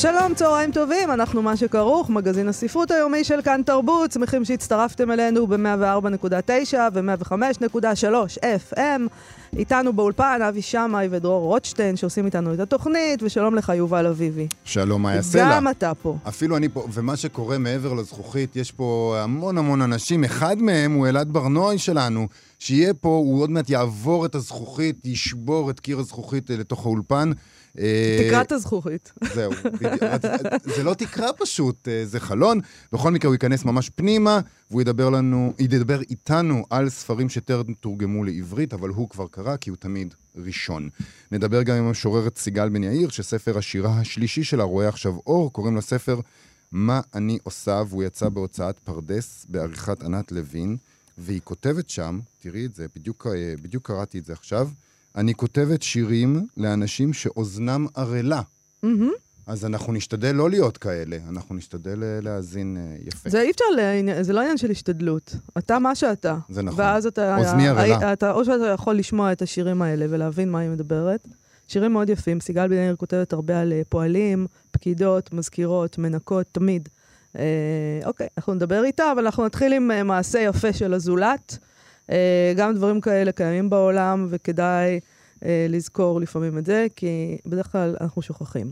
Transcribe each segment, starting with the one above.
שלום, צהריים טובים, אנחנו מה שכרוך, מגזין הספרות היומי של כאן תרבות, שמחים שהצטרפתם אלינו ב-104.9 ו-105.3 FM. איתנו באולפן אבי שמאי ודרור רוטשטיין שעושים איתנו את התוכנית, ושלום לך יובל אביבי. שלום, מה יעשה לה? גם אתה פה. אפילו אני פה, ומה שקורה מעבר לזכוכית, יש פה המון המון אנשים, אחד מהם הוא אלעד ברנועי שלנו, שיהיה פה, הוא עוד מעט יעבור את הזכוכית, ישבור את קיר הזכוכית לתוך האולפן. אה, תקרת הזכוכית. זהו, זה לא תקרה פשוט, אה, זה חלון. בכל מקרה, הוא ייכנס ממש פנימה, והוא ידבר לנו, ידבר איתנו על ספרים שטרם תורגמו לעברית, אבל הוא כבר קרא, כי הוא תמיד ראשון. נדבר גם עם המשוררת סיגל בן יאיר, שספר השירה השלישי שלה רואה עכשיו אור, קוראים לספר מה אני עושה, והוא יצא בהוצאת פרדס בעריכת ענת לוין, והיא כותבת שם, תראי את זה, בדיוק, אה, בדיוק קראתי את זה עכשיו, אני כותבת שירים לאנשים שאוזנם ערלה. Mm-hmm. אז אנחנו נשתדל לא להיות כאלה, אנחנו נשתדל אה, להאזין אה, יפה. זה אי אפשר, זה לא עניין של השתדלות. אתה מה שאתה. זה נכון. ואז אתה... אוזני ערלה. אתה, או שאתה יכול לשמוע את השירים האלה ולהבין מה היא מדברת. שירים מאוד יפים. סיגל בן יאיר כותבת הרבה על אה, פועלים, פקידות, מזכירות, מנקות, תמיד. אה, אוקיי, אנחנו נדבר איתה, אבל אנחנו נתחיל עם מעשה יפה של הזולת. אה, גם דברים כאלה קיימים בעולם, וכדאי אה, לזכור לפעמים את זה, כי בדרך כלל אנחנו שוכחים.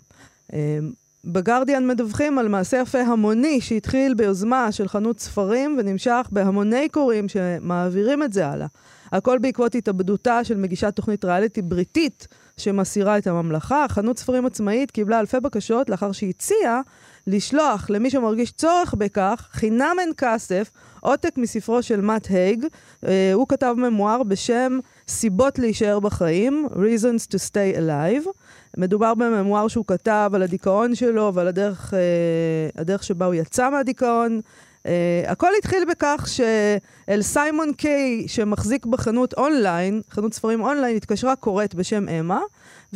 אה, בגרדיאן מדווחים על מעשה יפה המוני שהתחיל ביוזמה של חנות ספרים ונמשך בהמוני קוראים שמעבירים את זה הלאה. הכל בעקבות התאבדותה של מגישת תוכנית ריאליטי בריטית שמסירה את הממלכה. חנות ספרים עצמאית קיבלה אלפי בקשות לאחר שהציעה לשלוח למי שמרגיש צורך בכך, חינם אין כסף, עותק מספרו של מאט הייג. Uh, הוא כתב ממואר בשם סיבות להישאר בחיים, Reasons to Stay Alive. מדובר בממואר שהוא כתב על הדיכאון שלו ועל הדרך, uh, הדרך שבה הוא יצא מהדיכאון. Uh, הכל התחיל בכך שאל סיימון קיי, שמחזיק בחנות אונליין, חנות ספרים אונליין, התקשרה קוראת בשם אמה,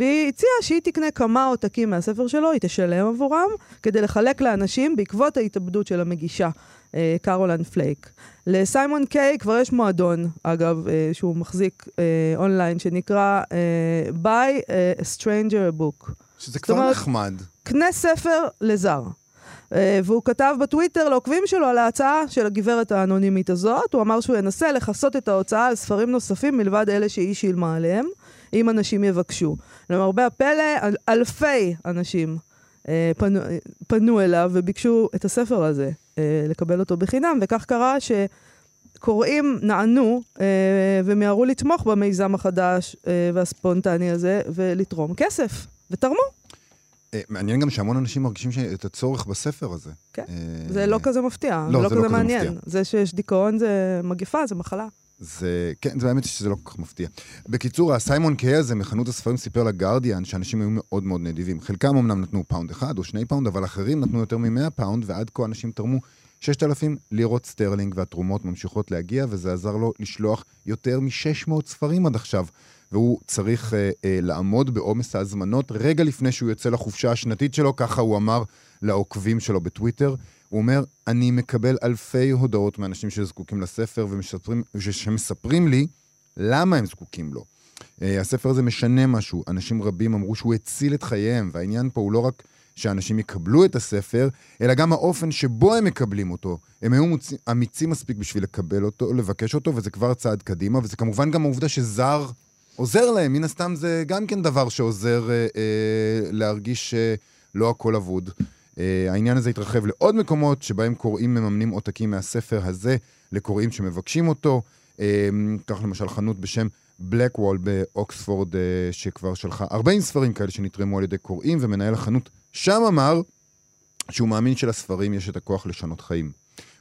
והיא הציעה שהיא תקנה כמה עותקים מהספר שלו, היא תשלם עבורם, כדי לחלק לאנשים בעקבות ההתאבדות של המגישה, אה, קרוליין פלאק. לסיימון קיי כבר יש מועדון, אגב, אה, שהוא מחזיק אה, אונליין, שנקרא אה, Buy a Stranger a Book. שזה כבר אומרת, נחמד. קנה ספר לזר. Uh, והוא כתב בטוויטר לעוקבים שלו על ההצעה של הגברת האנונימית הזאת. הוא אמר שהוא ינסה לכסות את ההוצאה על ספרים נוספים מלבד אלה שהיא שילמה עליהם. אם אנשים יבקשו. למרבה הפלא, אל, אלפי אנשים אה, פנו, פנו אליו וביקשו את הספר הזה, אה, לקבל אותו בחינם, וכך קרה שקוראים נענו אה, ומיהרו לתמוך במיזם החדש אה, והספונטני הזה ולתרום כסף, ותרמו. אה, מעניין גם שהמון אנשים מרגישים את הצורך בספר הזה. כן, אה, זה לא כזה מפתיע, לא, זה לא כזה מעניין. זה שיש דיכאון זה מגפה, זה מחלה. זה, כן, זה האמת שזה לא כל כך מפתיע. בקיצור, הסיימון קיי הזה מחנות הספרים סיפר לגרדיאן שאנשים היו מאוד מאוד נדיבים. חלקם אמנם נתנו פאונד אחד או שני פאונד, אבל אחרים נתנו יותר מ-100 פאונד, ועד כה אנשים תרמו 6,000 לירות סטרלינג, והתרומות ממשיכות להגיע, וזה עזר לו לשלוח יותר מ-600 ספרים עד עכשיו. והוא צריך אה, אה, לעמוד בעומס ההזמנות רגע לפני שהוא יוצא לחופשה השנתית שלו, ככה הוא אמר לעוקבים שלו בטוויטר. הוא אומר, אני מקבל אלפי הודעות מאנשים שזקוקים לספר ושמספרים לי למה הם זקוקים לו. Uh, הספר הזה משנה משהו, אנשים רבים אמרו שהוא הציל את חייהם, והעניין פה הוא לא רק שאנשים יקבלו את הספר, אלא גם האופן שבו הם מקבלים אותו. הם היו מוצ... אמיצים מספיק בשביל לקבל אותו, לבקש אותו, וזה כבר צעד קדימה, וזה כמובן גם העובדה שזר עוזר להם, מן הסתם זה גם כן דבר שעוזר uh, uh, להרגיש שלא uh, הכל אבוד. Uh, העניין הזה התרחב לעוד מקומות שבהם קוראים מממנים עותקים מהספר הזה לקוראים שמבקשים אותו. Uh, כך למשל חנות בשם בלק וול באוקספורד, uh, שכבר שלחה 40 ספרים כאלה שנתרמו על ידי קוראים, ומנהל החנות שם אמר שהוא מאמין שלספרים יש את הכוח לשנות חיים.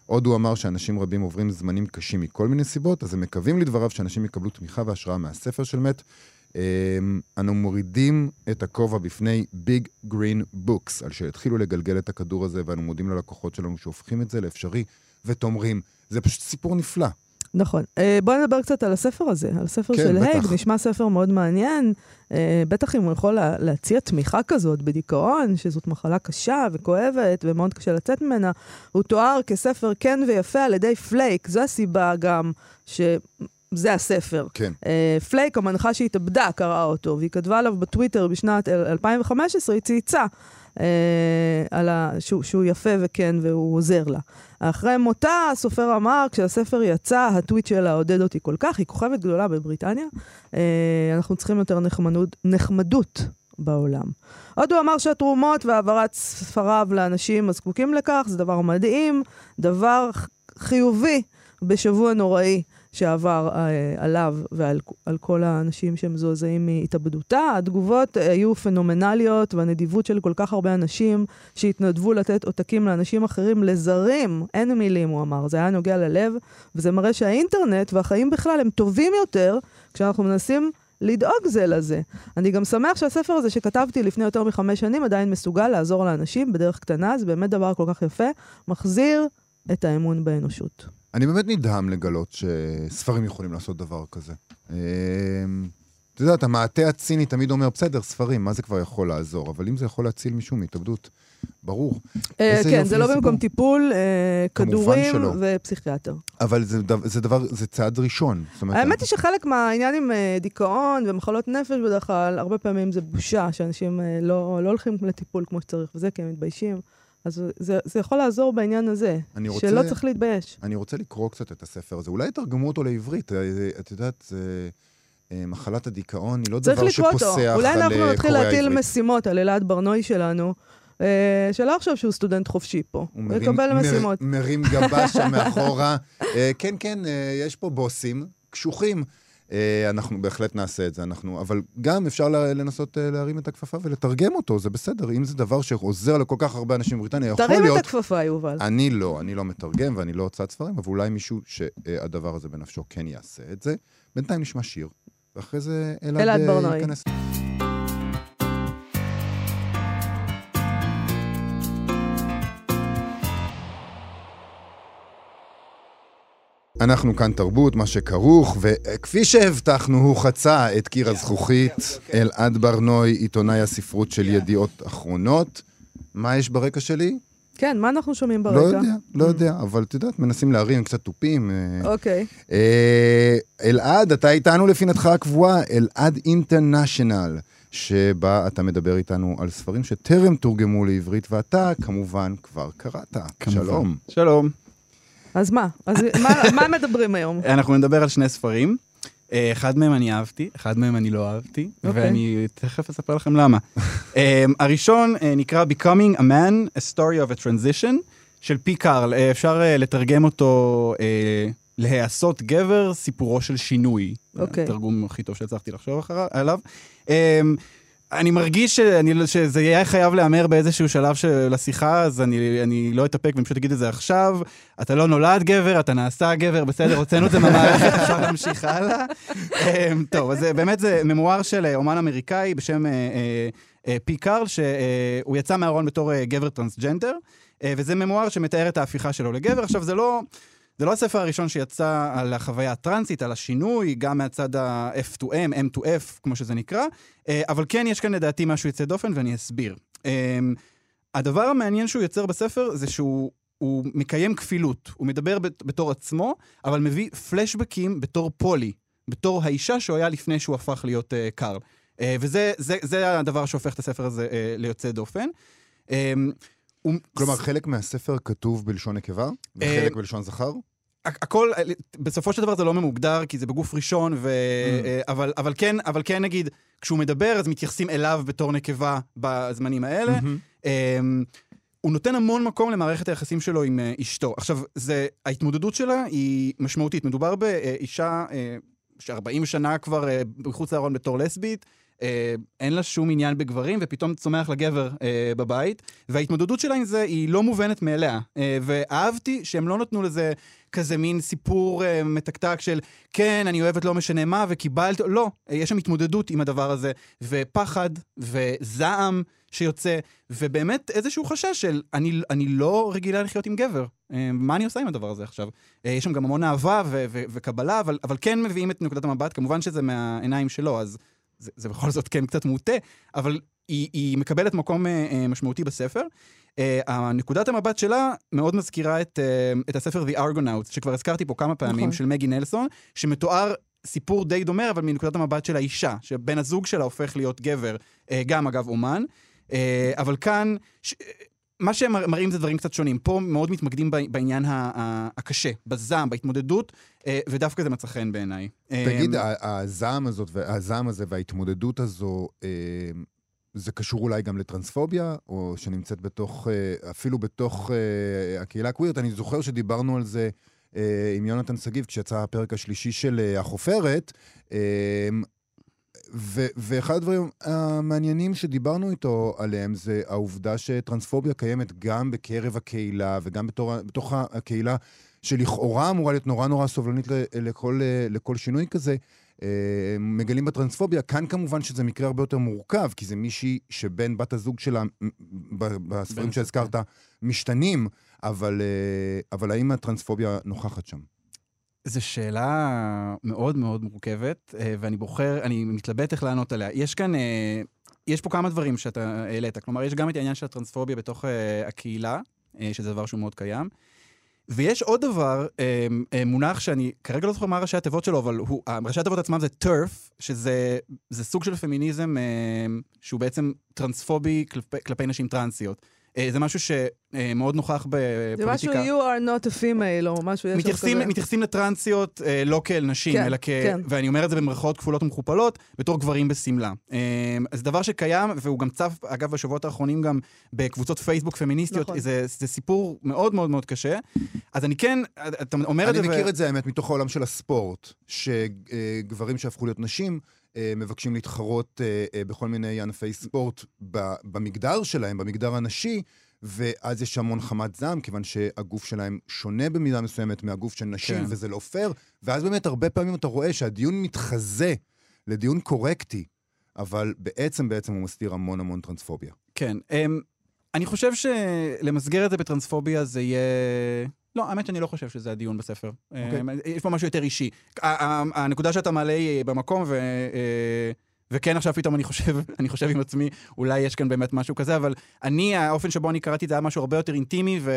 עוד הוא אמר שאנשים רבים עוברים זמנים קשים מכל מיני סיבות, אז הם מקווים לדבריו שאנשים יקבלו תמיכה והשראה מהספר של מת. אמ, אנו מורידים את הכובע בפני Big Green Books, על שהתחילו לגלגל את הכדור הזה, ואנו מודים ללקוחות שלנו שהופכים את זה לאפשרי ואתם אומרים, זה פשוט סיפור נפלא. נכון. אה, בואי נדבר קצת על הספר הזה, על הספר כן, של. הייג, נשמע ספר מאוד מעניין. אה, בטח אם הוא יכול לה, להציע תמיכה כזאת בדיכאון, שזאת מחלה קשה וכואבת ומאוד קשה לצאת ממנה. הוא תואר כספר כן ויפה על ידי פלאק, זו הסיבה גם שזה הספר. כן. אה, פלאק, המנחה שהתאבדה, קראה אותו, והיא כתבה עליו בטוויטר בשנת 2015, היא צייצה אה, על ה... שהוא, שהוא יפה וכן, והוא עוזר לה. אחרי מותה, הסופר אמר, כשהספר יצא, הטוויט שלה עודד אותי כל כך, היא כוכבת גדולה בבריטניה, אה, אנחנו צריכים יותר נחמדות, נחמדות בעולם. עוד הוא אמר שהתרומות והעברת ספריו לאנשים הזקוקים לכך זה דבר מדהים, דבר חיובי בשבוע נוראי שעבר אה, עליו ועל על כל האנשים שמזועזעים מהתאבדותה. התגובות אה, היו פנומנליות, והנדיבות של כל כך הרבה אנשים שהתנדבו לתת עותקים לאנשים אחרים, לזרים, אין מילים, הוא אמר. זה היה נוגע ללב, וזה מראה שהאינטרנט והחיים בכלל הם טובים יותר כשאנחנו מנסים לדאוג זה לזה. אני גם שמח שהספר הזה שכתבתי לפני יותר מחמש שנים עדיין מסוגל לעזור לאנשים בדרך קטנה, זה באמת דבר כל כך יפה, מחזיר את האמון באנושות. אני באמת נדהם לגלות שספרים יכולים לעשות דבר כזה. אמ, את יודעת, המעטה הציני תמיד אומר, בסדר, ספרים, מה זה כבר יכול לעזור? אבל אם זה יכול להציל מישהו מהתאבדות, ברור. אה, כן, זה לא. במקום טיפול, אה, כדורים. ופסיכיאטר. אבל זה, דבר, זה צעד ראשון. האמת היא שחלק מהעניין עם אה, דיכאון ומחלות נפש בדרך כלל, הרבה פעמים זה בושה שאנשים אה, לא לא הולכים לטיפול כמו שצריך, וזה כי הם מתביישים. אז זה, זה יכול לעזור בעניין הזה, רוצה- שלא צריך להתבייש. אני רוצה לקרוא קצת את הספר הזה. אולי תרגמו אותו לעברית. אה, זה- את יודעת, זה... אה, מחלת הדיכאון היא לא צריך דבר לקרוא אותו. שפוסח אולי על אנחנו אה, נתחיל קוראי להטיל העברית. משימות על אלעד ברנועי שלנו, אה, שלא יחשוב שהוא סטודנט חופשי פה. הוא מרים- יקבל מר- משימות. מרים גבה שם מאחורה. אה, כן, כן, אה, יש פה בוסים קשוחים. אה, אנחנו בהחלט נעשה את זה, אנחנו, אבל גם אפשר לנסות אה, להרים את הכפפה ולתרגם אותו, זה בסדר. אם זה דבר שעוזר לכל כך הרבה אנשים בבריטניה, יכול תרים להיות... את הכפפה, יובל. אני לא, אני לא מתרגם ואני לא הוצאת ספרים, אבל אולי מישהו שהדבר הזה בנפשו כן יעשה את זה. בינתיים נשמע שיר, ואחרי זה אלעד אלעד אה. ייכנס. אנחנו כאן תרבות, מה שכרוך, וכפי שהבטחנו, הוא חצה את קיר הזכוכית. אלעד ברנועי, עיתונאי הספרות של ידיעות אחרונות. מה יש ברקע שלי? כן, מה אנחנו שומעים לא ברקע? יודע, לא יודע, אבל את יודעת, מנסים להרים קצת תופים. אה. אוקיי. אה, אלעד, אתה איתנו לפינתך הקבועה, אלעד אינטרנשיונל, שבה אתה מדבר איתנו על ספרים שטרם תורגמו לעברית, ואתה כמובן כבר קראת. כמובן. שלום. שלום. אז מה? אז מה- מה מדברים היום? אנחנו נדבר על שני ספרים. אה, אחד מהם אני אהבתי, אחד מהם אני לא אהבתי, אוקיי. ואני תכף אספר לכם למה. אה, הראשון אה, נקרא Becoming a Man, a Story of a Transition, של פי קארל. אפשר לתרגם אותו להיעשות גבר, סיפורו של שינוי. אוקיי. התרגום הכי טוב שהצלחתי לחשוב עליו. אה, אני מרגיש שאני, שזה יהיה חייב להיאמר באיזשהו שלב של השיחה, אז אני, אני לא אתאפק ואני פשוט אגיד את זה עכשיו. אתה לא נולד גבר, אתה נעשה גבר, בסדר, הוצאנו את זה מהמערכת, אפשר להמשיך הלאה. אמ, טוב, אז זה באמת זה ממואר של אה, אומן אמריקאי בשם אה, אה, אה, פי קארל, שהוא יצא מהארון בתור אה, גבר טרנסג'נדר, אה, וזה ממואר שמתאר את ההפיכה שלו לגבר. עכשיו, זה לא... זה לא הספר הראשון שיצא על החוויה הטרנסית, על השינוי, גם מהצד ה-F to M, M to F, כמו שזה נקרא, אה, אבל כן, יש כאן לדעתי משהו יוצא דופן, ואני אסביר. אה, הדבר המעניין שהוא יוצר בספר זה שהוא הוא מקיים כפילות. הוא מדבר בת- בתור עצמו, אבל מביא פלשבקים בתור פולי, בתור האישה שהוא היה לפני שהוא הפך להיות uh, קארל. Uh, וזה זה, זה הדבר שהופך את הספר הזה uh, ליוצא דופן. Um, הוא, כלומר, חלק מהספר כתוב בלשון נקבה, וחלק בלשון זכר? הכ- הכל, בסופו של דבר זה לא ממוגדר, כי זה בגוף ראשון, ו... אה, אבל, אבל, כן, אבל כן, נגיד, כשהוא מדבר, אז מתייחסים אליו בתור נקבה בזמנים האלה. אמ, הוא נותן המון מקום למערכת היחסים שלו עם אה, אשתו. עכשיו, זה, ההתמודדות שלה היא משמעותית. מדובר באישה אה, ש-40 שנה כבר אה, מחוץ לארון בתור לסבית, אה, אין לה שום עניין בגברים, ופתאום צומח לה גבר אה, בבית, וההתמודדות שלה עם זה היא לא מובנת מאליה. אה, ואהבתי שהם לא נתנו לזה כזה מין סיפור אה, מתקתק של כן, אני אוהבת לא משנה מה, וקיבלת, לא, אה, יש שם התמודדות עם הדבר הזה, ופחד, וזעם שיוצא, ובאמת איזשהו חשש של אני, אני לא רגילה לחיות עם גבר. אה, מה אני עושה עם הדבר הזה עכשיו? אה, יש שם גם המון אהבה וקבלה, אבל, אבל כן מביאים את נקודת המבט, כמובן שזה מהעיניים שלו, אז זה, זה בכל זאת כן קצת מוטה, אבל היא, היא מקבלת מקום אה, אה, משמעותי בספר. אה, נקודת המבט שלה מאוד מזכירה את, אה, את הספר The Argonauts, שכבר הזכרתי פה כמה פעמים, נכון. של מגי נלסון, שמתואר סיפור די דומה, אבל מנקודת המבט של האישה, שבן הזוג שלה הופך להיות גבר, אה, גם אגב אומן. אה, אבל כאן, ש... מה שהם מראים זה דברים קצת שונים. פה מאוד מתמקדים בעניין הקשה, בזעם, בהתמודדות, אה, ודווקא זה מצא חן בעיניי. תגיד, אה, הזעם הזאת, הזעם הזה וההתמודדות הזו, אה, זה קשור אולי גם לטרנספוביה, או שנמצאת בתוך, אפילו בתוך הקהילה הקווירית. אני זוכר שדיברנו על זה עם יונתן שגיב, כשיצא הפרק השלישי של החופרת, ו- ואחד הדברים המעניינים שדיברנו איתו עליהם זה העובדה שטרנספוביה קיימת גם בקרב הקהילה וגם בתור, בתוך הקהילה שלכאורה אמורה להיות נורא נורא סובלנית ל- לכל, לכל שינוי כזה. אה, מגלים בטרנספוביה. כאן כמובן שזה מקרה הרבה יותר מורכב, כי זה מישהי שבן בת הזוג שלה, בספרים שהזכרת, משתנים, אבל, אה, אבל האם הטרנספוביה נוכחת שם? זו שאלה מאוד מאוד מורכבת, אה, ואני בוחר, אני מתלבט איך לענות עליה. יש כאן, אה, יש פה כמה דברים שאתה העלית. כלומר, יש גם את העניין של הטרנספוביה בתוך אה, הקהילה, שזה דבר שהוא מאוד קיים. ויש עוד דבר, מונח שאני כרגע לא זוכר מה ראשי התיבות שלו, אבל הוא, ראשי התיבות עצמם זה TERF, שזה זה סוג של פמיניזם שהוא בעצם טרנספובי כלפי, כלפי נשים טרנסיות. אה, זה משהו שמאוד נוכח זה משהו בפוליטיקה. you are not a female, או משהו, יש מתייחסים, כזה. מתייחסים לטרנסיות אה, לא כאל נשים, כן, אלא כ... כן. ואני אומר את זה במרכאות כפולות ומכופלות, בתור גברים בשמלה. אה, זה דבר שקיים, והוא גם צף, אגב, בשבועות האחרונים גם בקבוצות פייסבוק פמיניסטיות. נכון. זה, זה סיפור מאוד מאוד מאוד קשה. אז אני כן, אתה אומר את אני זה... מכיר את זה, האמת, מתוך העולם של הספורט, שגברים שהפכו להיות נשים, אה, מבקשים להתחרות אה, אה, בכל מיני ענפי ספורט במגדר שלהם, במגדר הנשי, ואז יש המון חמת זעם, כיוון שהגוף שלהם שונה במידה מסוימת מהגוף של נשים, כן. וזה לא פייר, ואז באמת הרבה פעמים אתה רואה שהדיון מתחזה לדיון קורקטי, אבל בעצם בעצם הוא מסתיר המון המון טרנספוביה. כן. אמ, אני חושב שלמסגר את זה בטרנספוביה זה יהיה... לא, האמת שאני לא חושב שזה הדיון בספר. אוקיי. אמ, יש פה משהו יותר אישי. הנקודה שאתה מעלה היא במקום, ו... אה, וכן, עכשיו פתאום אני חושב, אני חושב עם עצמי, אולי יש כאן באמת משהו כזה, אבל אני, האופן שבו אני קראתי את זה היה משהו הרבה יותר אינטימי ו...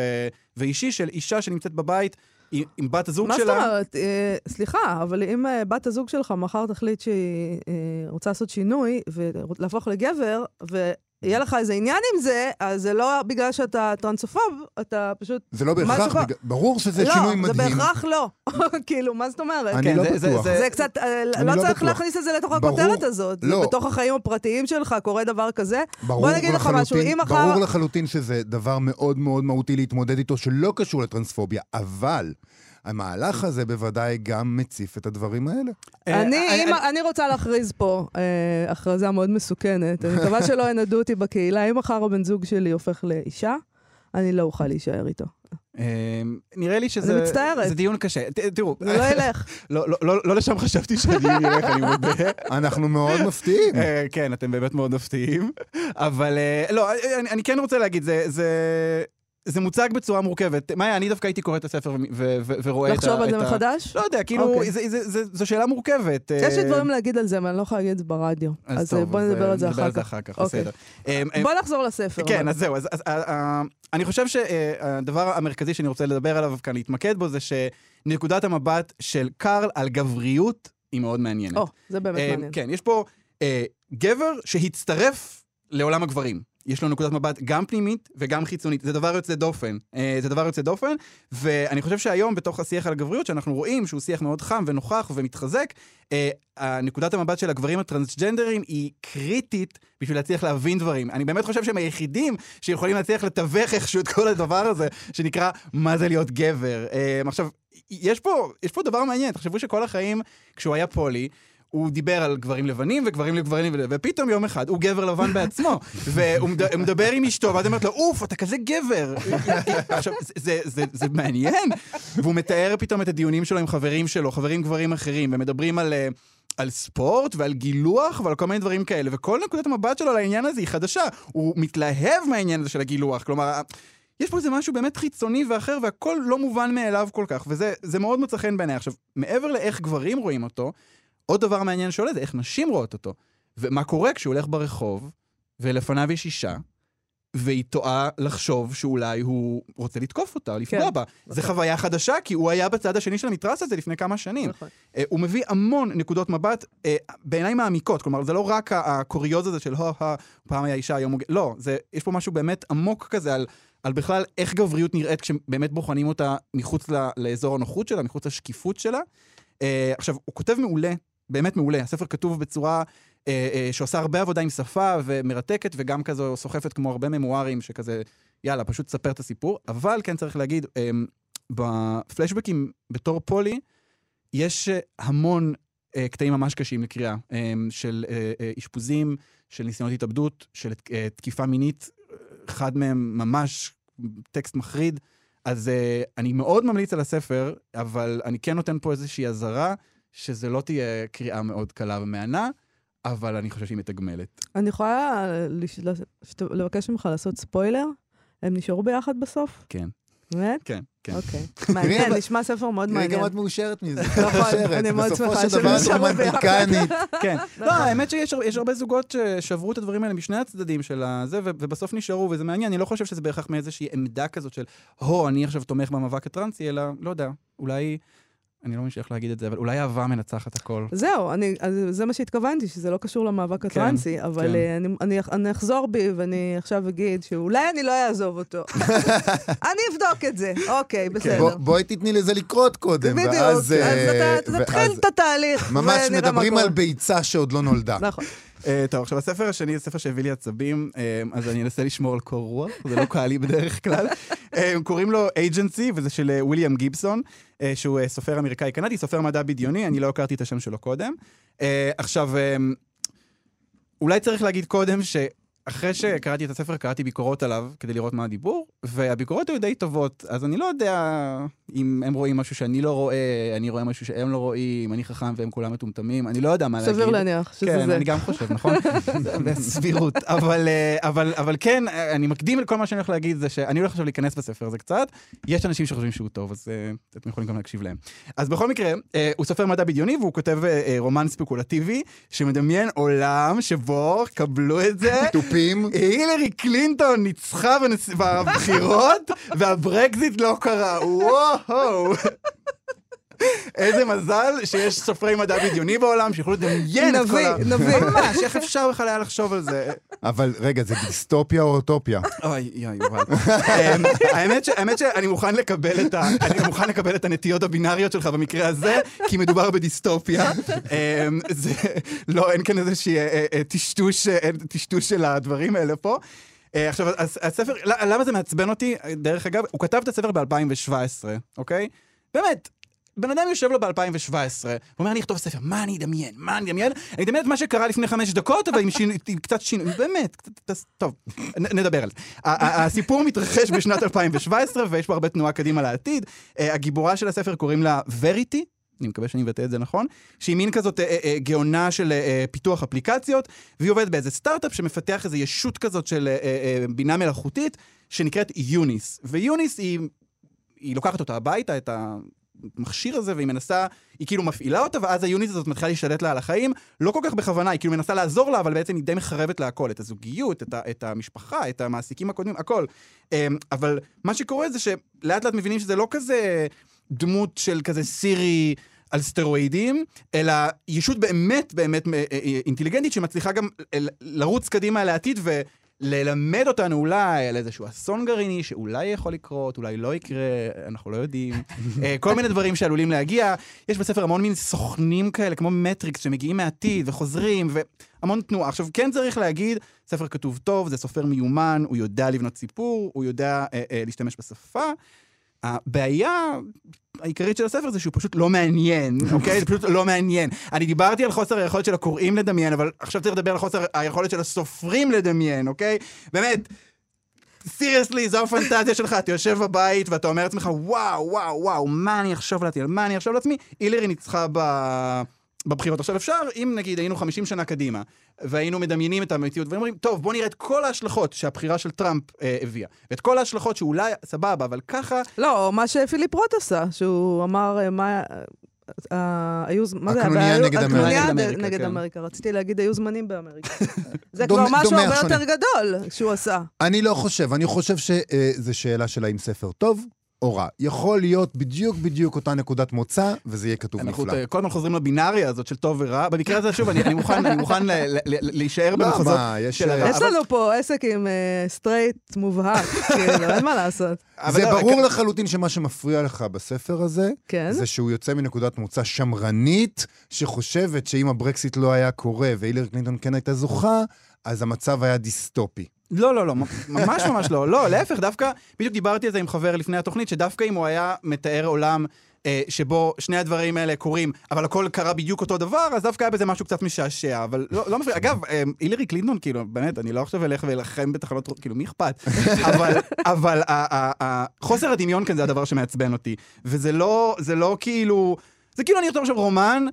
ואישי של אישה שנמצאת בבית עם, עם בת הזוג מה שלה. זאת אומרת? אה, סליחה, אבל אם אה, בת הזוג שלך מחר תחליט שהיא אה, רוצה לעשות שינוי ולהפוך לגבר, ויהיה לך איזה עניין עם זה, אז זה לא בגלל שאתה טרנסופוב, אתה פשוט... זה לא בהכרח, פה- בג... ברור שזה לא, שינוי זה מדהים. בהכרח לא. כאילו, מה זאת אומרת? אני כן, לא זה- זה- בטוח. זה- זה קצת, אה, לא לא צריך בטוח. להכניס את זה לתוך ברור, הכותרת הזאת. זה לא. בתוך החיים הפרטיים שלך קורה דבר כזה. ברור בוא נגיד לך משהו, אם מחר... ברור לחלוטין שזה דבר מאוד מאוד מהותי להתמודד איתו, שלא קשור לטרנספוביה, אבל המהלך הזה בוודאי גם מציף את הדברים האלה. אה, אני, אני- אם, אני רוצה להכריז פה אה, הכרזה מאוד מסוכנת. אני מקווה שלא ינדו אותי בקהילה. אם מחר הבן זוג שלי הופך לאישה, אני לא אוכל להישאר איתו. נראה לי שזה... אני מצטערת. זה דיון קשה. תראו, זה לא ילך. לא, לא, לא, לא לשם חשבתי שאני אלך, אני מודה. אנחנו מאוד מפתיעים. אה, כן, אתם באמת מאוד מפתיעים. אבל אה, לא, אני כן רוצה להגיד, זה, זה, מוצג בצורה מורכבת. מאיה, אני דווקא הייתי קורא את הספר ורואה את ה... לחשוב על זה מחדש? לא יודע, כאילו, אוקיי. זו שאלה מורכבת. יש לי אה, דברים להגיד על זה, אבל אני לא יכולה להגיד את זה ברדיו. אז אה, בוא נדבר על זה אחר כך. אוקיי. בסדר. אה, אה, בוא נחזור לספר. כן. אז זהו, אה, אה, אני חושב שהדבר המרכזי שאני רוצה לדבר עליו כאן, להתמקד בו, זה שנקודת המבט של קארל על גבריות היא מאוד מעניינת. או, זה באמת אה, מעניין. כן, יש פה אה, גבר שהצטרף לעולם הגברים. יש לו נקודת מבט גם פנימית וגם חיצונית. זה דבר יוצא דופן. אה, זה דבר יוצא דופן, ואני חושב שהיום בתוך השיח על הגבריות, שאנחנו רואים שהוא שיח מאוד חם ונוכח ומתחזק, אה, נקודת המבט של הגברים הטרנסג'נדרים היא קריטית בשביל להצליח להבין דברים. אני באמת חושב שהם היחידים שיכולים להצליח לתווך איכשהו את כל הדבר הזה, שנקרא מה זה להיות גבר. אה, עכשיו, יש פה, יש פה דבר מעניין, תחשבו שכל החיים, כשהוא היה פולי, הוא דיבר על גברים לבנים וגברים לגברים, ופתאום יום אחד הוא גבר לבן בעצמו, והוא מד- מדבר עם אשתו, ואז אומרת לו, אוף, אתה כזה גבר. עכשיו, זה, זה, זה, מעניין. והוא מתאר פתאום את הדיונים שלו עם חברים שלו, חברים גברים אחרים, ומדברים על... אה, על ספורט ועל גילוח ועל כל מיני דברים כאלה, וכל נקודת המבט שלו על העניין הזה היא חדשה. הוא מתלהב מהעניין הזה של הגילוח, כלומר, יש פה איזה משהו באמת חיצוני ואחר, והכל לא מובן מאליו כל כך, וזה זה מאוד מוצא חן בעיניי. עכשיו, מעבר לאיך גברים רואים אותו, עוד דבר מעניין שעולה זה איך נשים רואות אותו. ומה קורה כשהוא הולך ברחוב, ולפניו יש אישה, והיא טועה לחשוב שאולי הוא רוצה לתקוף אותה, או לפגוע כן, בה. זו חוויה חדשה, כי הוא היה בצד השני של המתרס הזה לפני כמה שנים. נכון. אה, הוא מביא המון נקודות מבט, אה, בעיניי מעמיקות, כלומר, זה לא רק הקוריוז הזה של הו, הו, פעם היה אישה, היום הוא... ג-" לא, זה, יש פה משהו באמת עמוק כזה על, על בכלל איך גבריות נראית כשבאמת בוחנים אותה מחוץ ל, לאזור הנוחות שלה, מחוץ לשקיפות שלה. אה, עכשיו, הוא כותב מעולה, באמת מעולה. הספר כתוב בצורה אה, אה, שעושה הרבה עבודה עם שפה ומרתקת, וגם כזו סוחפת כמו הרבה ממוארים, שכזה, יאללה, פשוט תספר את הסיפור. אבל כן צריך להגיד, אה, בפלשבקים בתור פולי, יש אה, המון אה, קטעים ממש קשים לקריאה, אה, של אה, אה, אשפוזים, של ניסיונות התאבדות, של אה, תקיפה מינית, אה, אחד מהם ממש טקסט מחריד. אז אה, אני מאוד ממליץ על הספר, אבל אני כן נותן פה איזושהי אזהרה, שזה לא תהיה קריאה מאוד קלה ומהנה, אבל אני חושב שהיא מתגמלת. אני יכולה לש- לש- לבקש ממך לעשות ספוילר? הם נשארו ביחד בסוף? כן. באמת? כן, כן. אוקיי. מעניין, נשמע ספר מאוד מעניין. גם את מאושרת מזה. נכון. אני מאוד בסופו שמחה של דבר את שהם נשארו ביחד. רומנטיקנית. כן. נכון. לא, האמת שיש הר- יש הרבה זוגות ששברו את הדברים האלה משני הצדדים של הזה, ובסוף נשארו, וזה מעניין. אני לא חושב שזה בהכרח מאיזושהי עמדה כזאת של, הו, אני עכשיו תומך במאבק הטרנסי, אלא, לא יודע, אולי, אני לא מבין איך להגיד את זה, אבל אולי אהבה מנצחת הכל. זהו, אני, אז זה מה שהתכוונתי, שזה לא קשור למאבק הטרנסי, אבל כן. אה, אני, אני, אני אחזור בי ואני עכשיו אגיד שאולי אני לא אעזוב אותו. אני אבדוק את זה, אוקיי, בוא- בסדר. בואי תתני לזה לקרות קודם, בדיוק, ואז... אז אה, אתה ואז- תתחיל את התהליך, ממש מדברים. על ביצה שעוד לא נולדה. נכון. אה, טוב, עכשיו הספר השני זה ספר שהביא לי עצבים, אה, אז אני אנסה לשמור על קור רוח, זה לא קל לי בדרך כלל. אה, קוראים לו אייג'נסי, וזה של וויליאם גיבסון, שהוא סופר אמריקאי קנדי, סופר מדע בדיוני, אני לא הכרתי את השם שלו קודם. עכשיו, אולי צריך להגיד קודם ש... אחרי שקראתי את הספר, קראתי ביקורות עליו כדי לראות מה הדיבור, והביקורות היו די טובות, אז אני לא יודע אם הם רואים משהו שאני לא רואה, אני רואה משהו שהם לא רואים, אני חכם והם כולם מטומטמים, אני לא יודע מה להגיד. סביר להניח שזה כן, זה. אני גם חושב, נכון? בסבירות. אבל, אה, אבל, אבל כן, אה, אני מקדים את כל מה שאני הולך להגיד, זה שאני הולך עכשיו להיכנס בספר הזה קצת. יש אנשים שחושבים שהוא טוב, אז אה, אתם יכולים גם להקשיב להם. אז בכל מקרה, הוא סופר מדע בדיוני, והוא כותב רומן ספקולטיבי, שמדמיין עולם שבו, קבלו את זה, תופים. הילרי קלינטון ניצחה. בבחירות, והברקזיט לא קרה. וואו. איזה מזל שיש סופרי מדע בדיוני בעולם שיכולו לדמיין את כל ה... נביא, נביא. ממש, איך אפשר בכלל היה לחשוב על זה? אבל רגע, זה דיסטופיה או אוטופיה? אוי, יואי, יובל. אמ, האמת שאני מוכן לקבל את ה- אני מוכן לקבל את הנטיות הבינאריות שלך במקרה הזה, כי מדובר בדיסטופיה. אמ, זה, לא, אין כאן איזושהי אה, אה, אה, טשטוש של הדברים האלה פה. עכשיו, הספר, למה זה מעצבן אותי? דרך אגב, הוא כתב את הספר ב-2017, אוקיי? באמת. בן אדם יושב לו ב-2017, הוא אומר, אני אכתוב ספר, מה אני אדמיין? מה אני אדמיין? אני אדמיין את מה שקרה לפני חמש דקות, אבל עם, קצת שינוי, באמת, קצת, טוב, נ- נדבר על זה. ה- ה- הסיפור מתרחש בשנת 2017, ויש פה הרבה תנועה קדימה לעתיד. אה, הגיבורה של הספר קוראים לה וריטי, אני מקווה שאני מבטא את זה נכון, שהיא מין כזאת אה, אה, גאונה של אה, אה, פיתוח אפליקציות, והיא עובדת באיזה סטארט-אפ שמפתח איזו ישות כזאת של אה, אה, בינה מלאכותית, שנקראת יוניס. ויוניס היא, היא לוקחת אותה הביתה, את המכשיר הזה, והיא מנסה, היא כאילו מפעילה אותה, ואז היוניס הזאת מתחילה להשתלט לה על החיים, לא כל כך בכוונה, היא כאילו מנסה לעזור לה, אבל בעצם היא די מחרבת לה הכל, את הזוגיות, את, ה, את המשפחה, את המעסיקים הקודמים, הכל. אמ, אבל מה שקורה זה שלאט לאט מבינים שזה לא כזה דמות של כזה סירי על סטרואידים, אלא ישות באמת באמת אה, אה, אינטליגנטית שמצליחה גם לרוץ קדימה לעתיד ו... ללמד אותנו אולי על איזשהו אסון גרעיני שאולי יכול לקרות, אולי לא יקרה, אנחנו לא יודעים. אה, כל מיני דברים שעלולים להגיע. יש בספר המון מין סוכנים כאלה, כמו מטריקס, שמגיעים מהעתיד וחוזרים, והמון תנועה. עכשיו, כן צריך להגיד, ספר כתוב טוב, זה סופר מיומן, הוא יודע לבנות סיפור, הוא יודע אה, אה, להשתמש בשפה. הבעיה העיקרית של הספר זה שהוא פשוט לא מעניין, אוקיי? זה פשוט לא מעניין. אני דיברתי על חוסר היכולת של הקוראים לדמיין, אבל עכשיו צריך לדבר על חוסר היכולת של הסופרים לדמיין, אוקיי? באמת. סיריוסלי, זו הפנטזיה שלך, אתה יושב בבית ואתה אומר לעצמך, וואו, וואו, וואו, מה אני אחשוב לעצמי, מה אני אחשוב לעצמי? הילרי ניצחה ב... בבחירות. עכשיו אפשר, אם נגיד היינו 50 שנה קדימה, והיינו מדמיינים את המציאות, ואומרים, טוב, בוא נראה את כל ההשלכות שהבחירה של טראמפ אה, הביאה, ואת כל ההשלכות שאולי, סבבה, אבל ככה... לא, מה שפיליפ רוט עשה, שהוא אמר, אה, מה... אה, היו, מה זה? הקנוניה נגד הקנוניה אמריקה. נגד- נגד כן. אמריקה. רציתי להגיד, היו זמנים באמריקה. זה כבר משהו דומה, הרבה שונה. יותר גדול שהוא עשה. אני לא חושב, אני חושב שזו שאלה של האם ספר טוב או רע. יכול להיות בדיוק בדיוק אותה נקודת מוצא, וזה יהיה כתוב אנחנו נפלא. אה, כל הזמן חוזרים לבינאריה הזאת של טוב ורע. במקרה הזה, שוב, אני, אני מוכן, אני מוכן ל, ל, ל, להישאר לא, במחוזות מה, יש- של הרע. יש אבל- לנו פה עסק עם סטרייט מובהק, כאילו, אין מה לעשות. זה לא, ברור לחלוטין שמה שמפריע לך בספר הזה, כן? זה שהוא יוצא מנקודת מוצא שמרנית, שחושבת שאם הברקסיט לא היה קורה והילרי קלינטון כן הייתה זוכה, אז המצב היה דיסטופי. לא, לא, לא, ממש ממש לא. לא, להפך, דווקא, בדיוק דיברתי על זה עם חבר לפני התוכנית, שדווקא אם הוא היה מתאר עולם אה, שבו שני הדברים האלה קורים, אבל הכל קרה בדיוק אותו דבר, אז דווקא היה בזה משהו קצת משעשע, אבל לא, לא מפריע. אגב, אה, הילרי קלינטון, כאילו, באמת, אני לא עכשיו אלך ואלחם בתחנות, כאילו, מי אכפת? אבל, אבל ה- ה- ה- חוסר הדמיון כאן זה הדבר שמעצבן אותי. וזה לא, זה לא כאילו... זה כאילו אני אכתוב עכשיו רומן,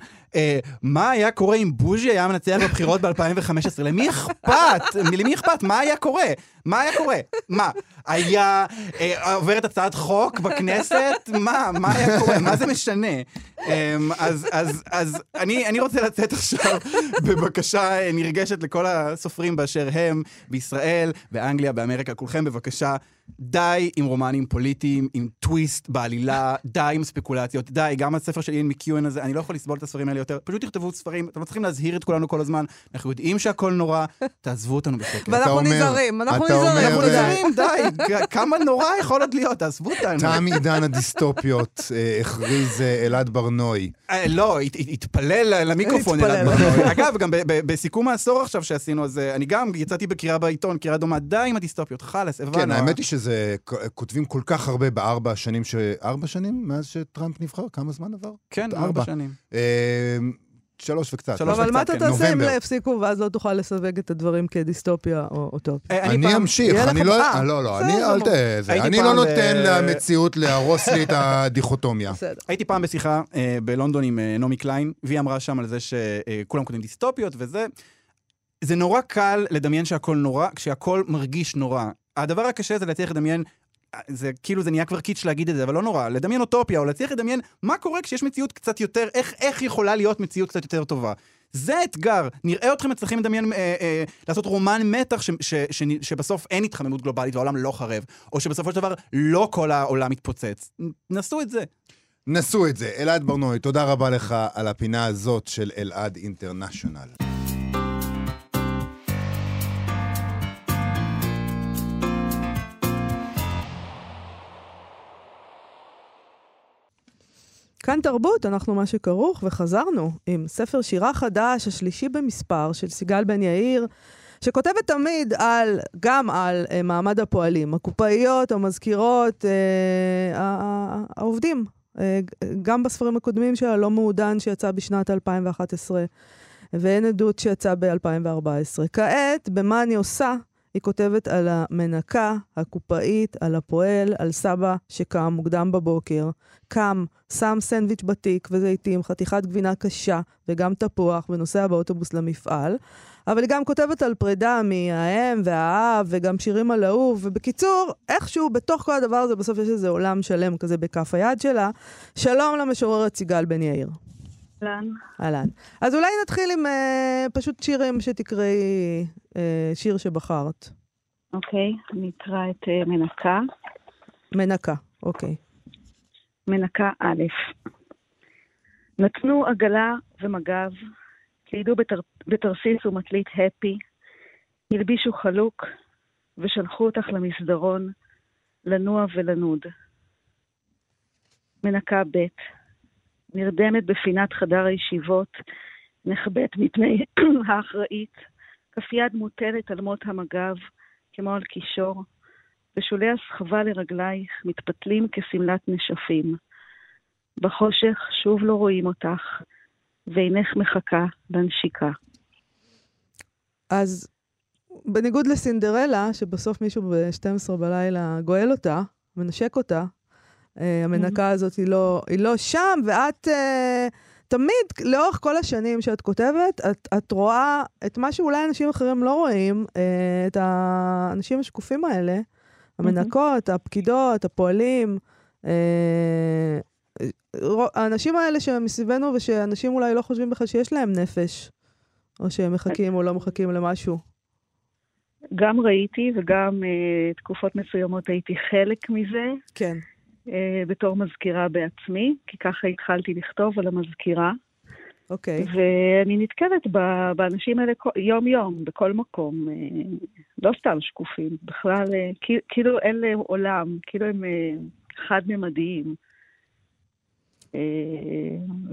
מה היה קורה אם בוז'י היה מנצח בבחירות ב-2015? למי אכפת? למי אכפת? מה היה קורה? מה היה קורה? מה? היה אה, עוברת הצעת חוק בכנסת? מה? מה היה קורה? מה זה משנה? אה, אז, אז, אז אני, אני רוצה לצאת עכשיו בבקשה אה, נרגשת לכל הסופרים באשר הם, בישראל, באנגליה, באמריקה, כולכם בבקשה, די עם רומנים פוליטיים, עם טוויסט בעלילה, די עם ספקולציות, די, גם הספר של איין מקיואן הזה, אני לא יכול לסבול את הספרים האלה יותר, פשוט תכתבו ספרים, אתם לא צריכים להזהיר את כולנו כל הזמן, אנחנו יודעים שהכל נורא, תעזבו אותנו בשקט. ואנחנו נזהרים, אנחנו נזהרים. אנחנו אה, נזהרים, די, כמה נורא יכול עוד להיות, תעזבו אותנו. תם עידן הדיסטופיות, אה, הכריז אה, אלעד ברנועי. אה, לא, הת- הת- התפלל למיקרופון. אלעד ברנועי. אגב, גם בסיכום העשור עכשיו שעשינו, אז אני גם יצאתי בקריאה בעיתון, קריאה דומה, די עם הדיסטופיות, חלאס, הבנו. כן, האמת היא שזה, כותבים כל כך הרבה בארבע השנים. ארבע שנים מאז שטראמפ נבחר? כמה זמן עבר? כן. ארבע שנים. אה, שלוש וקצת. שלוש אבל מה אתה כן, תעשה אם. לא יפסיקו ואז לא תוכל לסווג את הדברים כדיסטופיה או אוטופיה? אה, אני אמשיך, אני לא... אה, לא, לא, בסדר אני... אל גמור. ת... זה, הייתי אני לא נותן למציאות להרוס לי את הדיכוטומיה. בסדר. הייתי פעם בשיחה אה, בלונדון עם אה, נעמי קליין, והיא אמרה שם על זה שכולם כותבים דיסטופיות וזה. זה נורא קל לדמיין שהכל נורא, כשהכל מרגיש נורא. הדבר הקשה זה להצליח לדמיין, אה, זה כאילו זה נהיה כבר קיץ' להגיד את זה, אבל לא נורא, לדמיין אוטופיה, או להצליח לדמיין מה קורה כשיש מציאות קצת יותר, איך, איך יכולה להיות מציאות קצת יותר טובה. זה האתגר. נראה אתכם מצליחים לדמיין, אה, אה, לעשות רומן מתח ש, ש, ש, שבסוף אין התחממות גלובלית והעולם לא חרב, או שבסופו של דבר לא כל העולם מתפוצץ. נסו את זה. נסו את זה. אלעד ברנועי, תודה רבה לך על הפינה הזאת של אלעד אינטרנשיונל. כאן תרבות, אנחנו מה שכרוך, וחזרנו עם ספר שירה חדש, השלישי במספר, של סיגל בן יאיר, שכותבת תמיד על, גם על אה, מעמד הפועלים, הקופאיות, המזכירות, ה- העובדים. אה, גם בספרים הקודמים שלה, לא מעודן שיצא בשנת 2011, ואין עדות שיצא ב-2014. כעת, במה אני עושה? היא כותבת על המנקה, הקופאית, על הפועל, על סבא שקם מוקדם בבוקר, קם, שם סנדוויץ' בתיק וזיתים, חתיכת גבינה קשה וגם תפוח ונוסע באוטובוס למפעל. אבל היא גם כותבת על פרידה מהאם והאב וגם שירים על האהוב, ובקיצור, איכשהו בתוך כל הדבר הזה בסוף יש איזה עולם שלם כזה בכף היד שלה. שלום למשוררת סיגל בן יאיר. אהלן. אהלן. אז אולי נתחיל עם אה, פשוט שירים שתקראי, אה, שיר שבחרת. אוקיי, אני אקרא את אה, מנקה. מנקה, אוקיי. מנקה א'. נתנו עגלה ומג"ב, צעידו בתר... בתרסיס ומטלית הפי, הלבישו חלוק ושלחו אותך למסדרון, לנוע ולנוד. מנקה ב' נרדמת בפינת חדר הישיבות, נחבאת מפני האחראית, כף יד מוטלת על מות המג"ב, כמו על קישור, ושולי הסחבה לרגלייך מתפתלים כשמלת נשפים. בחושך שוב לא רואים אותך, ואינך מחכה לנשיקה. אז בניגוד לסינדרלה, שבסוף מישהו ב-12 בלילה גואל אותה, מנשק אותה, המנקה הזאת היא לא, היא לא שם, ואת uh, תמיד, לאורך כל השנים שאת כותבת, את, את רואה את מה שאולי אנשים אחרים לא רואים, uh, את האנשים השקופים האלה, המנקות, הפקידות, הפועלים, uh, האנשים האלה שמסביבנו ושאנשים אולי לא חושבים בכלל שיש להם נפש, או שהם מחכים או לא מחכים למשהו. גם ראיתי וגם uh, תקופות מסוימות הייתי חלק מזה. כן. Uh, בתור מזכירה בעצמי, כי ככה התחלתי לכתוב על המזכירה. אוקיי. Okay. ואני נתקלת באנשים האלה יום-יום, בכל מקום. Uh, לא סתם שקופים, בכלל, uh, כאילו אין להם עולם, כאילו הם uh, חד-ממדיים. Uh,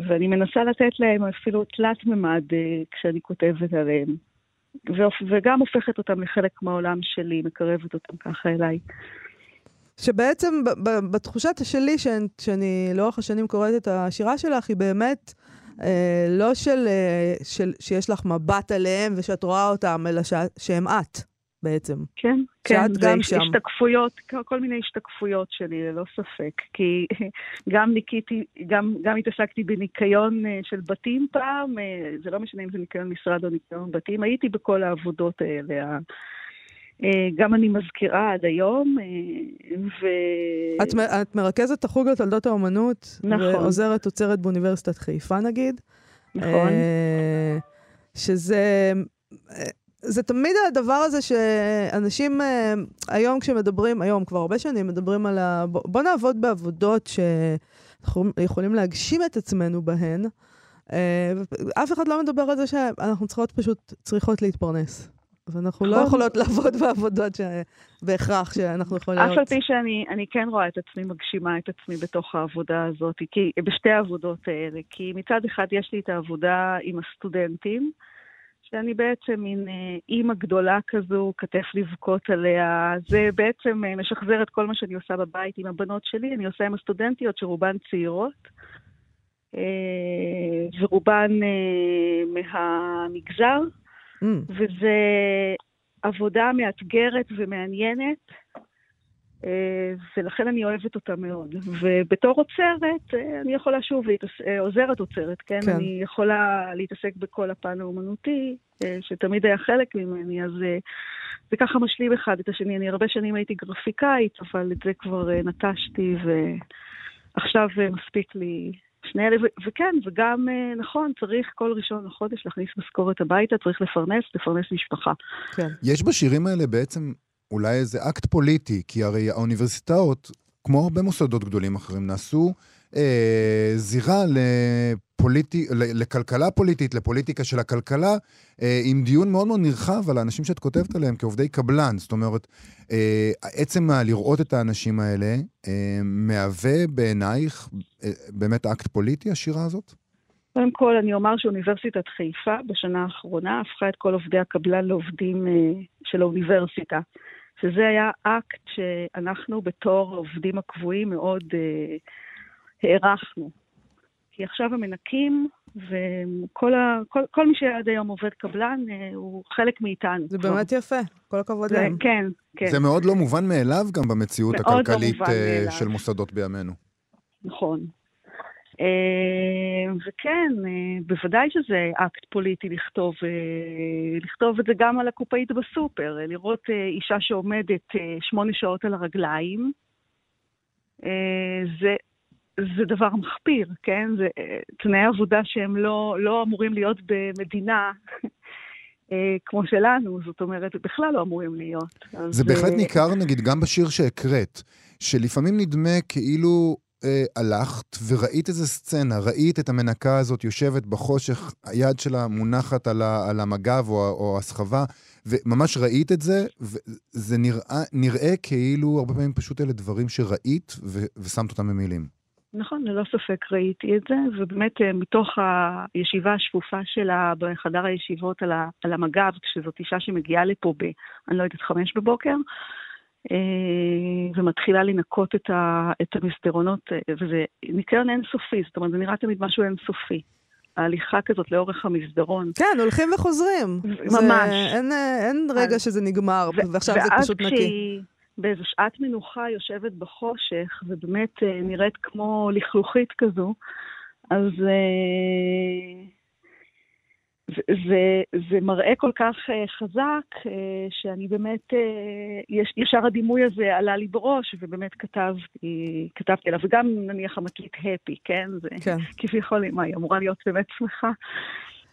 ואני מנסה לתת להם אפילו תלת-ממד uh, כשאני כותבת עליהם. וגם הופכת אותם לחלק מהעולם שלי, מקרבת אותם ככה אליי. שבעצם בתחושת שלי, שאני, לאורך השנים קוראת את השירה שלך, היא באמת אה, לא של, אה, של שיש לך מבט עליהם ושאת רואה אותם, אלא ש, שהם את. בעצם. כן, כן, זה גם שם. השתקפויות, כל מיני השתקפויות שלי, ללא ספק. כי גם ניקיתי, גם, גם התעסקתי בניקיון אה, של בתים פעם, אה, זה לא משנה אם זה ניקיון משרד או ניקיון בתים, הייתי בכל העבודות האלה. אה, גם אני מזכירה עד היום, ו... את, את מרכזת את החוג לתולדות האומנות, נכון. ועוזרת עוצרת באוניברסיטת חיפה נגיד. נכון. שזה זה תמיד הדבר הזה שאנשים היום כשמדברים, היום כבר הרבה שנים מדברים על ה... בוא, נעבוד בעבודות שאנחנו יכולים להגשים את עצמנו בהן. אף אחד לא מדבר על זה שאנחנו צריכות פשוט, צריכות להתפרנס. ואנחנו לא נכון. יכולות לעבוד בעבודות שבהכרח שאנחנו יכולים להיות. אף על פי שאני כן רואה את עצמי, מגשימה את עצמי בתוך העבודה הזאת, כי, בשתי העבודות האלה. כי מצד אחד יש לי את העבודה עם הסטודנטים, שאני בעצם מין אה, אימא גדולה כזו, כתף לבכות עליה. זה בעצם אה, משחזר את כל מה שאני עושה בבית עם הבנות שלי, אני עושה עם הסטודנטיות שרובן צעירות, אה, ורובן מהמגזר, mm. וזה עבודה מאתגרת ומעניינת. אה, ולכן אני אוהבת אותה מאוד. ובתור עוצרת, אה, אני יכולה שוב, להתעס... אה, עוזרת עוצרת, כן? כן? אני יכולה להתעסק בכל הפן האומנותי, שתמיד היה חלק ממני, אז זה ככה משלים אחד את השני. אני הרבה שנים הייתי גרפיקאית, אבל את זה כבר נטשתי, ועכשיו מספיק לי שני אלה, וכן, וגם, נכון, צריך כל ראשון לחודש להכניס משכורת הביתה, צריך לפרנס, לפרנס משפחה. כן. יש בשירים האלה בעצם אולי איזה אקט פוליטי, כי הרי האוניברסיטאות, כמו הרבה מוסדות גדולים אחרים, נעשו אה, זירה לפוליטי, לכלכלה פוליטית, לפוליטיקה של הכלכלה, אה, עם דיון מאוד מאוד נרחב על האנשים שאת כותבת עליהם כעובדי קבלן. זאת אומרת, אה, עצם לראות את האנשים האלה, אה, מהווה בעינייך אה, באמת אקט פוליטי, השירה הזאת? קודם כל, אני אומר שאוניברסיטת חיפה בשנה האחרונה הפכה את כל עובדי הקבלן לעובדים אה, של האוניברסיטה. שזה היה אקט שאנחנו בתור העובדים הקבועים מאוד אה, הערכנו. כי עכשיו המנקים, וכל ה, כל, כל מי שעד היום עובד קבלן, אה, הוא חלק מאיתנו. זה כבר. באמת יפה, כל הכבוד להם. כן, כן. זה מאוד לא מובן מאליו גם במציאות לא הכלכלית לא של מוסדות בימינו. נכון. אה, וכן, בוודאי שזה אקט פוליטי לכתוב, לכתוב את זה גם על הקופאית בסופר, לראות אישה שעומדת שמונה שעות על הרגליים, זה, זה דבר מחפיר, כן? זה תנאי עבודה שהם לא, לא אמורים להיות במדינה כמו שלנו, זאת אומרת, בכלל לא אמורים להיות. זה בהחלט ניכר, נגיד, גם בשיר שהקראת, שלפעמים נדמה כאילו אה, הלכת וראית איזה סצנה, ראית את המנקה הזאת יושבת בחושך, היד שלה מונחת על, ה, על המגב או, או הסחבה, וממש ראית את זה, וזה נראה, נראה כאילו הרבה פעמים פשוט אלה דברים שראית ו, ושמת אותם במילים. נכון, ללא ספק ראיתי את זה, ובאמת אה, מתוך הישיבה השפופה שלה בחדר הישיבות על, ה, על המגב, כשזאת אישה שמגיעה לפה ב, אני לא יודעת, חמש בבוקר, אה, ומתחילה לנקות את, ה, את המסדרונות, אה, וזה ניקיון אינסופי, זאת אומרת, זה נראה תמיד משהו אינסופי. ההליכה כזאת לאורך המסדרון. כן, הולכים וחוזרים. ממש. זה, אין, אין רגע אז- שזה נגמר, ו- ועכשיו זה פשוט נקי. באיזו שעת מנוחה יושבת בחושך, ובאמת אה, נראית כמו לכלוכית כזו, אז אה, זה, זה, זה מראה כל כך אה, חזק, אה, שאני באמת, אה, יש, ישר הדימוי הזה עלה לי בראש, ובאמת כתבתי, כתבתי עליו, וגם נניח המקליט הפי, כן? זה כן. כביכול, מה, היא אמורה להיות באמת שמחה.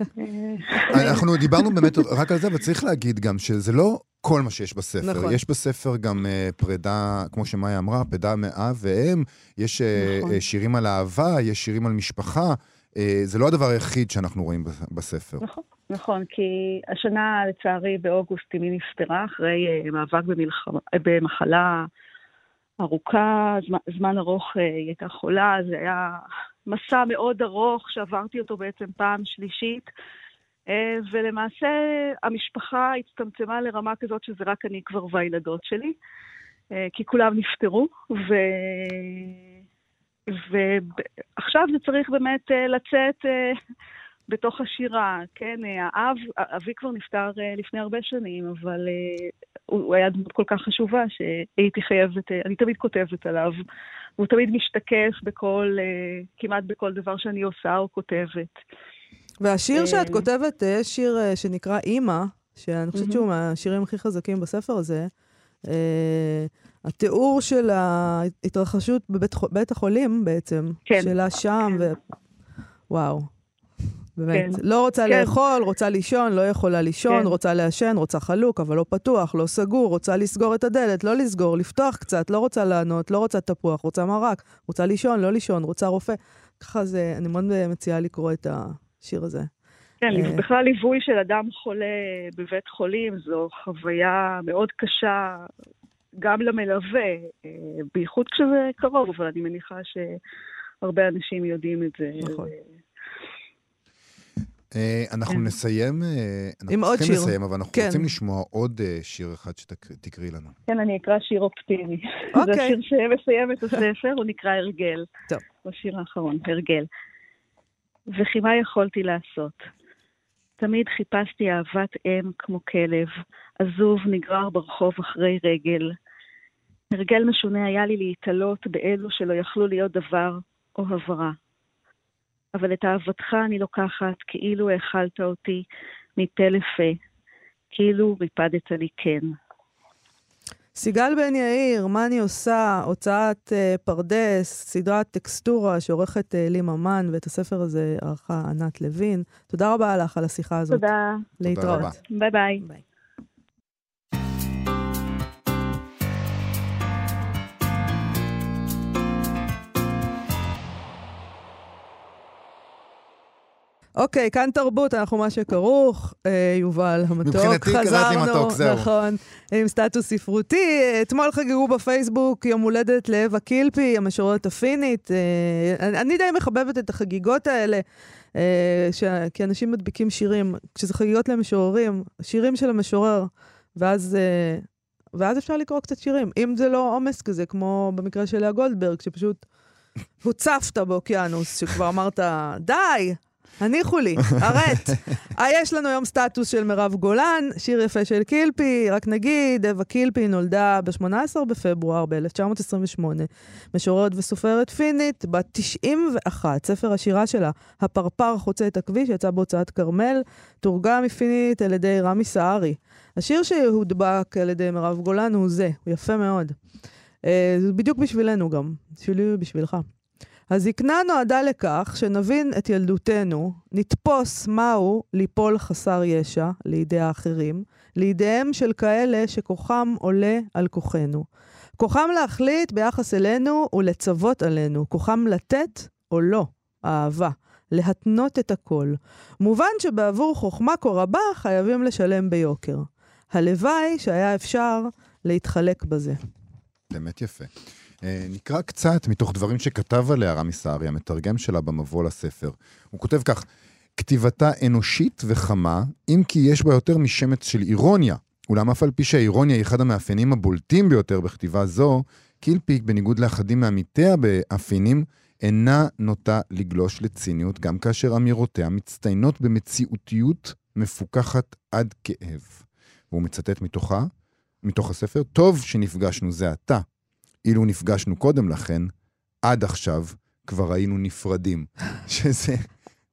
אה, אנחנו דיברנו באמת רק על זה, אבל צריך להגיד גם שזה לא כל מה שיש בספר. נכון. יש בספר גם אה, פרידה, כמו שמאיה אמרה, פרידה מאב ואם, יש אה, נכון. שירים על אהבה, יש שירים על משפחה. אה, זה לא הדבר היחיד שאנחנו רואים בס- בספר. נכון, נכון, כי השנה, לצערי, באוגוסט אמי נפטרה אחרי אה, מאבק במלחמה, אה, במחלה ארוכה, זמן, זמן ארוך היא הייתה חולה, זה היה מסע מאוד ארוך שעברתי אותו בעצם פעם שלישית, אה, ולמעשה המשפחה הצטמצמה לרמה כזאת שזה רק אני כבר והילדות שלי, אה, כי כולם נפטרו, ו... ועכשיו זה צריך באמת אה, לצאת בתוך השירה, כן? האב, אבי כבר נפטר לפני הרבה שנים, אבל הוא היה דמות כל כך חשובה שהייתי חייבת, אני תמיד כותבת עליו. והוא תמיד משתקף בכל, אה, כמעט בכל דבר שאני עושה או כותבת. והשיר שאת אה, כותבת, אה, יש שיר אה, שנקרא אימא, שאני חושבת. שהוא מהשירים הכי חזקים בספר הזה. התיאור של ההתרחשות בבית החולים בעצם, כן. שלה שם, כן. ו... וואו. באמת. כן. לא רוצה כן. לאכול, רוצה לישון, לא יכולה לישון, כן. רוצה לעשן, רוצה חלוק, אבל לא פתוח, לא סגור, רוצה לסגור את הדלת, לא לסגור, לפתוח קצת, לא רוצה לענות, לא רוצה תפוח, רוצה מרק, רוצה לישון, לא לישון, רוצה רופא. ככה זה, אני מאוד מציעה לקרוא את השיר הזה. כן, אה. בכלל ליווי של אדם חולה בבית חולים זו חוויה מאוד קשה גם למלווה, אה, בייחוד כשזה קרוב, אבל אני מניחה שהרבה אנשים יודעים את זה. נכון. אה, אנחנו כן. נסיים, אה, אנחנו עם עוד צריכים שיר. לסיים, אבל אנחנו כן. רוצים לשמוע עוד אה, שיר אחד שתקראי לנו. כן, אני אקרא שיר אופטימי. אוקיי. זה השיר שמסיים את הספר, הוא נקרא הרגל. טוב. השיר האחרון, הרגל. וכי מה יכולתי לעשות? תמיד חיפשתי אהבת אם כמו כלב, עזוב נגרר ברחוב אחרי רגל. הרגל משונה היה לי להתעלות באלו שלא יכלו להיות דבר או הברה. אבל את אהבתך אני לוקחת כאילו האכלת אותי מפה לפה, כאילו ריפדת לי כן. סיגל בן יאיר, מה אני עושה? הוצאת אה, פרדס, סדרת טקסטורה שעורכת אה, לי ממן, ואת הספר הזה ערכה ענת לוין. תודה רבה לך על השיחה הזאת. תודה, להתראות. רבה. ביי ביי. ביי. אוקיי, כאן תרבות, אנחנו מה שכרוך. אה, יובל המתוק, מבחינתי חזרנו, מתוק, זהו. נכון, עם סטטוס ספרותי. אתמול חגגו בפייסבוק יום הולדת לאווה קילפי, המשוררת הפינית. אה, אני, אני די מחבבת את החגיגות האלה, אה, ש... כי אנשים מדביקים שירים. כשזה חגיגות למשוררים, שירים של המשורר, ואז... אה, ואז אפשר לקרוא קצת שירים. אם זה לא עומס כזה, כמו במקרה של לאה גולדברג, שפשוט הוצפת באוקיינוס, שכבר אמרת, די, הניחו לי, ארט. אה, יש לנו היום סטטוס של מירב גולן, שיר יפה של קילפי, רק נגיד, אווה קילפי נולדה ב-18 בפברואר ב-1928, משוררת וסופרת פינית, בת 91, ספר השירה שלה, הפרפר חוצה את הכביש, יצא בהוצאת כרמל, תורגם מפינית על ידי רמי סהרי. השיר שהודבק על ידי מירב גולן הוא זה, הוא יפה מאוד. אה, זה בדיוק בשבילנו גם, בשבילי ובשבילך. הזקנה נועדה לכך שנבין את ילדותנו, נתפוס מהו ליפול חסר ישע לידי האחרים, לידיהם של כאלה שכוחם עולה על כוחנו. כוחם להחליט ביחס אלינו ולצוות עלינו, כוחם לתת או לא, אהבה, להתנות את הכל. מובן שבעבור חוכמה כה רבה חייבים לשלם ביוקר. הלוואי שהיה אפשר להתחלק בזה. באמת יפה. אה, נקרא קצת מתוך דברים שכתב עליה רמי סהרי, המתרגם שלה במבוא לספר. הוא כותב כך: כתיבתה אנושית וחמה, אם כי יש בה יותר משמץ של אירוניה. אולם אף על פי שהאירוניה היא אחד המאפיינים הבולטים ביותר בכתיבה זו, קילפיק, בניגוד לאחדים מעמיתיה באפיינים, אינה נוטה לגלוש לציניות, גם כאשר אמירותיה מצטיינות במציאותיות מפוכחת עד כאב. והוא מצטט מתוכה, מתוך הספר, טוב שנפגשנו זה עתה. אילו נפגשנו קודם לכן, עד עכשיו כבר היינו נפרדים. שזה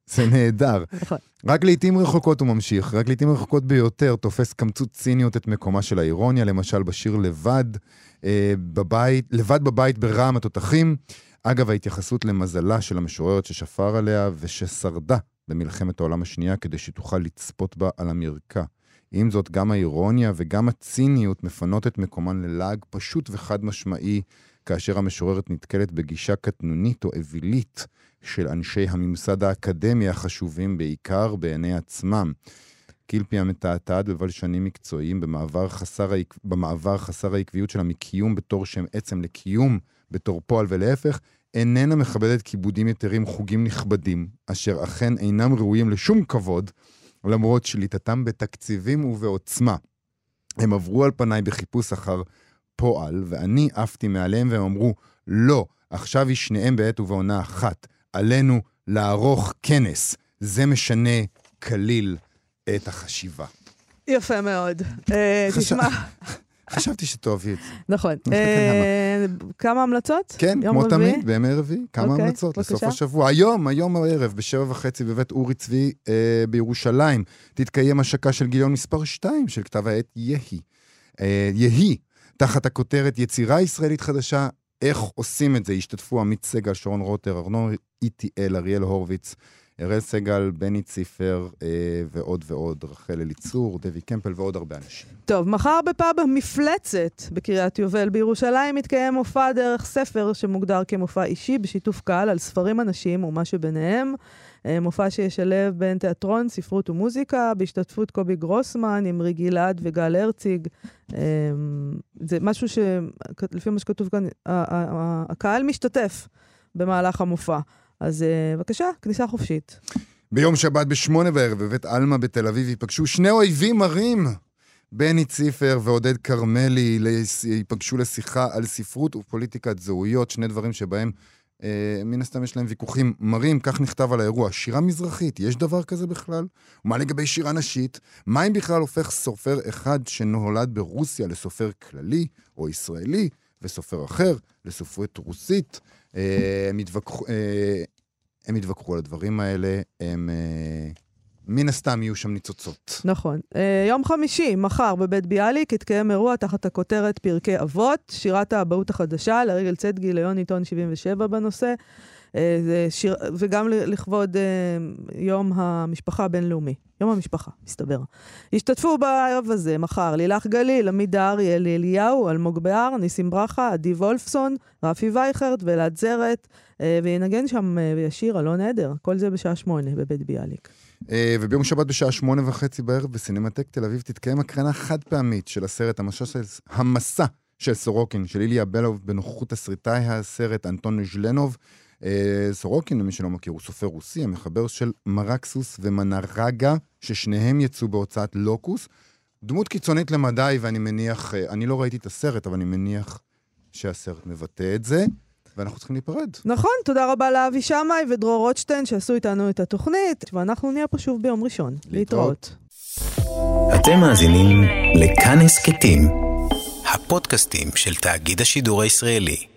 זה נהדר. נכון. רק לעיתים רחוקות הוא ממשיך, רק לעיתים רחוקות ביותר תופס קמצות ציניות את מקומה של האירוניה, למשל בשיר לבד, אה, בבית, לבד בבית ברעם התותחים. אגב, ההתייחסות למזלה של המשוררת ששפר עליה וששרדה במלחמת העולם השנייה כדי שתוכל לצפות בה על המרקע. עם זאת, גם האירוניה וגם הציניות מפנות את מקומן ללעג פשוט וחד משמעי, כאשר המשוררת נתקלת בגישה קטנונית או אווילית של אנשי הממסד האקדמי החשובים בעיקר בעיני עצמם. קילפי המתעתעת בבלשנים מקצועיים במעבר חסר, העק... במעבר חסר העקביות שלה מקיום בתור שם עצם לקיום בתור פועל ולהפך, איננה מכבדת כיבודים יתרים חוגים נכבדים, אשר אכן אינם ראויים לשום כבוד, למרות שליטתם בתקציבים ובעוצמה. הם עברו על פניי בחיפוש אחר פועל, ואני עפתי מעליהם והם אמרו, לא, עכשיו היא שניהם בעת ובעונה אחת. עלינו לערוך כנס. זה משנה כליל את החשיבה. יפה מאוד. אה, תשמע, חשבתי שתאהבי את זה. נכון. אה, כמה המלצות? כן, כמו? תמיד, בימי רביעי, כמה אוקיי, המלצות לסוף. השבוע. היום, היום הערב, בשבע וחצי בבית אורי צבי אה, בירושלים, תתקיים השקה של גיליון מספר 2 של כתב העת יהי. אה, יהי, תחת הכותרת יצירה ישראלית חדשה, איך עושים את זה? השתתפו עמית סגל, שרון רוטר, ארנון איטיאל, אריאל הורוביץ, אראל סגל, בני ציפר אה, ועוד ועוד, רחל אליצור, דבי קמפל ועוד הרבה אנשים. טוב, מחר בפאב המפלצת בקריית יובל בירושלים מתקיים מופע דרך ספר שמוגדר כמופע אישי בשיתוף קהל על ספרים אנשים ומה שביניהם. אה, מופע שישלב בין תיאטרון, ספרות ומוזיקה, בהשתתפות קובי גרוסמן, עם רי גלעד וגל הרציג. אה, זה משהו שלפי מה שכתוב כאן, הקהל משתתף במהלך המופע. אז אה, בבקשה, כניסה חופשית. ביום שבת בשמונה בערב בבית עלמה בתל אביב ייפגשו שני אויבים מרים. בני ציפר ועודד כרמלי ייפגשו לשיחה על ספרות ופוליטיקת זהויות, שני דברים שבהם אה, מן הסתם יש להם ויכוחים מרים, כך נכתב על האירוע. שירה מזרחית, יש דבר כזה בכלל? ומה לגבי שירה נשית? מה אם בכלל הופך סופר אחד שנולד ברוסיה לסופר כללי או ישראלי, וסופר אחר לסופרת רוסית? אה, הם התווכחו... אה, הם יתווכחו על הדברים האלה, הם אה, מן הסתם יהיו שם ניצוצות. נכון. יום חמישי, מחר, בבית ביאליק, יתקיים אירוע תחת הכותרת פרקי אבות, שירת האבהות החדשה, לרגל צאת גיליון עיתון 77 בנושא, זה שיר, וגם לכבוד אה, יום המשפחה הבינלאומי. יום המשפחה, מסתבר. ישתתפו בערב הזה, מחר, לילך גליל, עמידה אריאל, אליהו, אלמוג בהר, ניסים ברכה, עדי וולפסון, רפי וייכרט ואלעד זרת, אה, וינגן שם אה, וישיר אלון עדר. כל זה בשעה שמונה בבית ביאליק. אה, וביום שבת בשעה שמונה וחצי בערב בסינמטק תל אביב תתקיים הקרנה חד פעמית של הסרט המסע של, המסע של סורוקין, של איליה בלוב, בנוכחות תסריטאי הסרט אנטון ז'לנוב. אה, סורוקין, למי שלא מכיר, הוא סופר רוסי, המחבר של מרקסוס ומנרגה, ששניהם יצאו בהוצאת לוקוס. דמות קיצונית למדי, ואני מניח, אה, אני לא ראיתי את הסרט, אבל אני מניח שהסרט מבטא את זה, ואנחנו צריכים להיפרד. נכון, תודה רבה לאבי שמאי ודרור רוטשטיין שעשו איתנו את התוכנית, ואנחנו נהיה פה שוב ביום ראשון. להתראות. להתראות. אתם מאזינים לכאן הסכתים, הפודקאסטים של תאגיד השידור הישראלי.